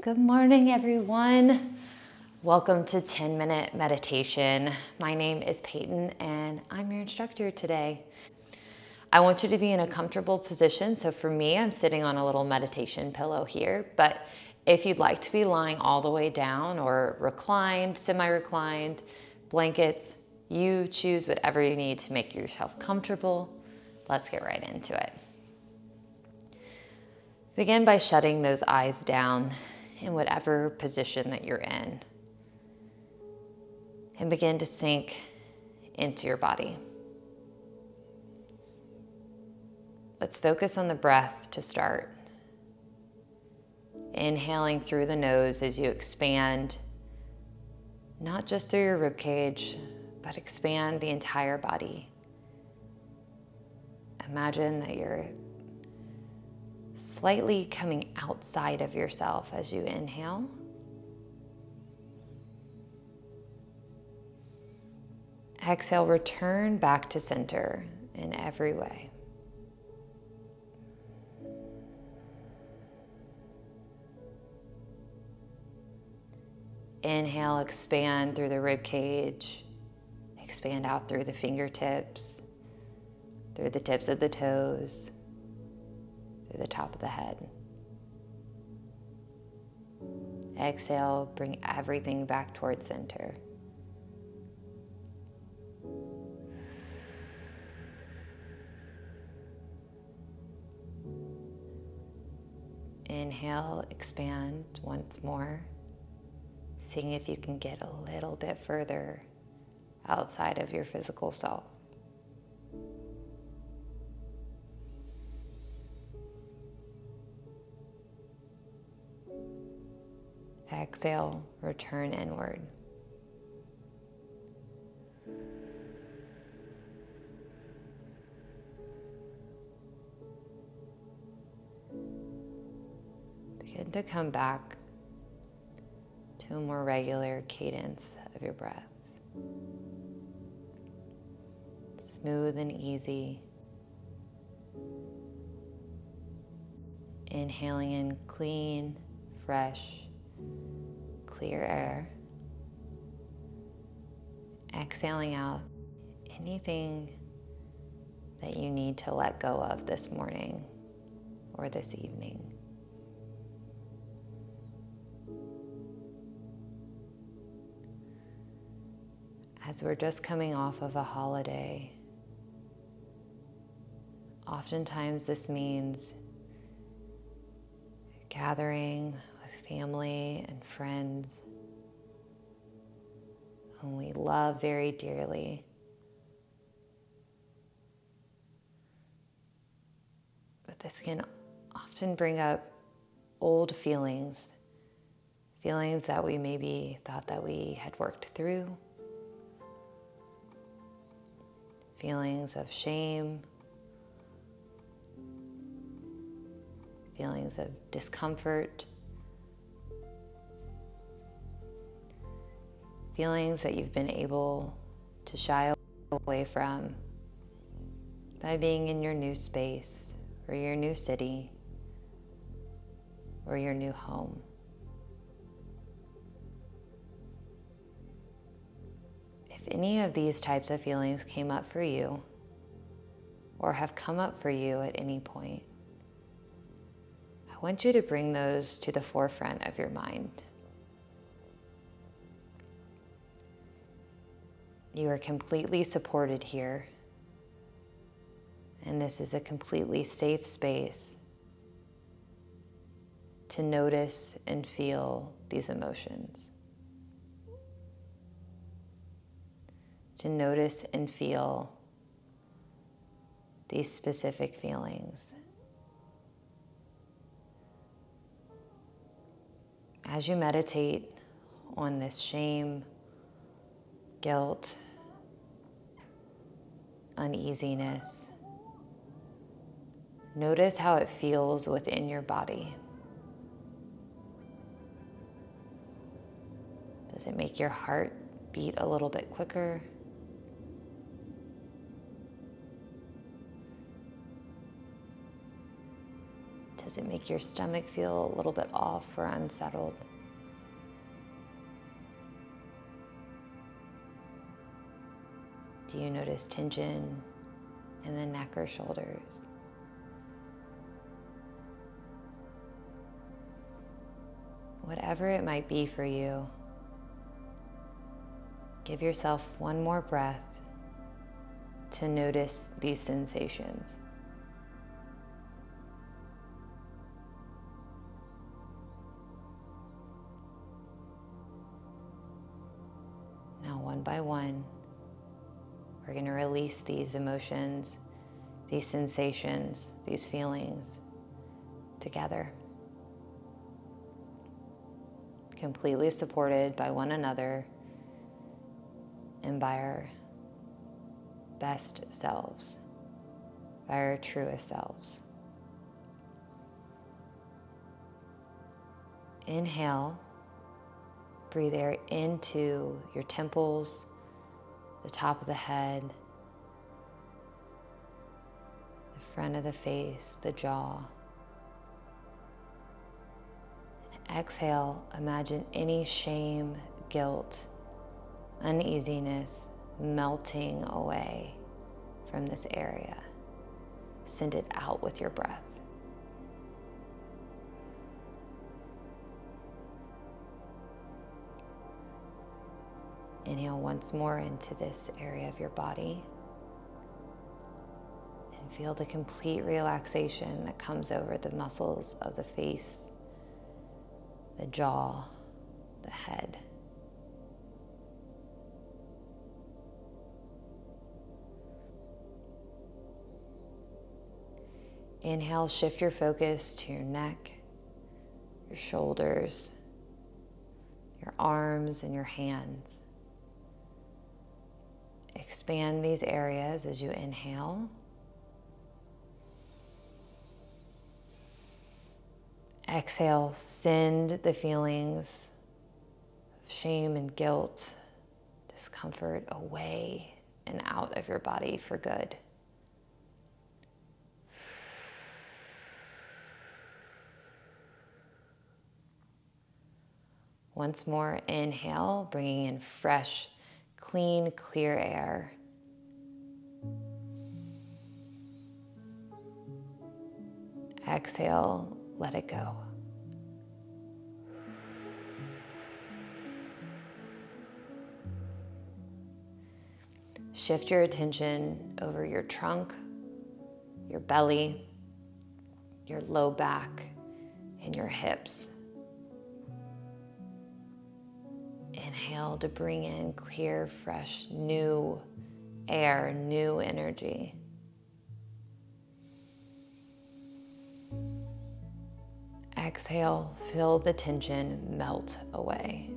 Good morning, everyone. Welcome to 10 Minute Meditation. My name is Peyton, and I'm your instructor today. I want you to be in a comfortable position. So, for me, I'm sitting on a little meditation pillow here. But if you'd like to be lying all the way down or reclined, semi reclined, blankets, you choose whatever you need to make yourself comfortable. Let's get right into it. Begin by shutting those eyes down in whatever position that you're in. And begin to sink into your body. Let's focus on the breath to start. Inhaling through the nose as you expand, not just through your rib cage, but expand the entire body. Imagine that you're slightly coming outside of yourself as you inhale. Exhale, return back to center in every way. Inhale, expand through the rib cage, expand out through the fingertips, through the tips of the toes through the top of the head. Exhale, bring everything back towards center. Inhale, expand once more, seeing if you can get a little bit further outside of your physical self. Exhale, return inward. Begin to come back to a more regular cadence of your breath. Smooth and easy. Inhaling in clean, fresh clear air. Exhaling out anything that you need to let go of this morning or this evening. As we're just coming off of a holiday, oftentimes this means gathering family and friends whom we love very dearly. But this can often bring up old feelings, feelings that we maybe thought that we had worked through, feelings of shame, feelings of discomfort. Feelings that you've been able to shy away from by being in your new space or your new city or your new home. If any of these types of feelings came up for you or have come up for you at any point, I want you to bring those to the forefront of your mind. You are completely supported here. And this is a completely safe space to notice and feel these emotions. To notice and feel these specific feelings. as you meditate on this shame, guilt, uneasiness, notice how it feels within your body. Does it make your heart beat a little bit quicker? Does it make your stomach feel a little bit off or unsettled? Do you notice tension in the neck or shoulders? Whatever it might be for you, give yourself one more breath to notice these sensations. Now, one by one, we're going to release these emotions, these sensations, these feelings together. Completely supported by one another and by our best selves, by our truest selves. Inhale, breathe air into your temples the top of the head, the front of the face, the jaw. And exhale, imagine any shame, guilt, uneasiness melting away from this area. Send it out with your breath. Inhale once more into this area of your body and feel the complete relaxation that comes over the muscles of the face, the jaw, the head. Inhale, shift your focus to your neck, your shoulders, your arms, and your hands. Expand these areas as you inhale. Exhale, send the feelings of shame and guilt, discomfort away and out of your body for good. Once more, inhale, bringing in fresh clean, clear air. Exhale, let it go. Shift your attention over your trunk, your belly, your low back, and your hips. Inhale to bring in clear, fresh, new air, new energy. Exhale, feel the tension melt away.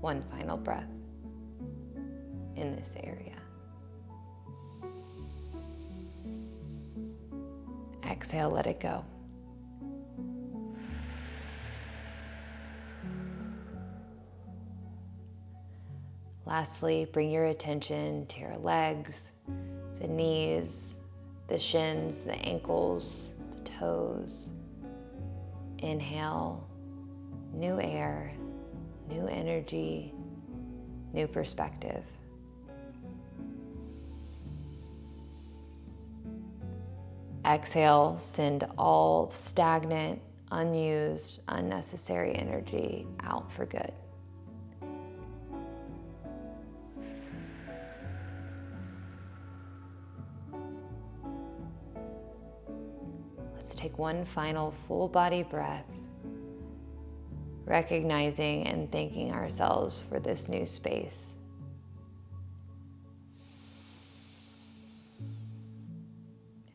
One final breath in this area. Exhale, let it go. Lastly, bring your attention to your legs, the knees, the shins, the ankles, the toes. Inhale, new air, new energy, new perspective. Exhale, send all stagnant, unused, unnecessary energy out for good. Let's take one final full body breath, recognizing and thanking ourselves for this new space.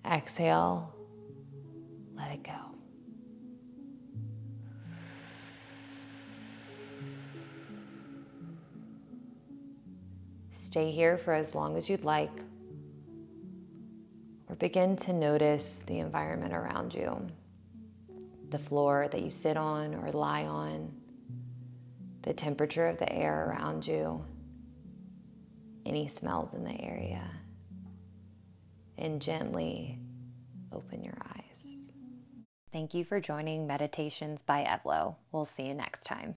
Exhale, let it go. Stay here for as long as you'd like, or begin to notice the environment around you the floor that you sit on or lie on, the temperature of the air around you, any smells in the area, and gently open your eyes. Thank you for joining Meditations by Evlo. We'll see you next time.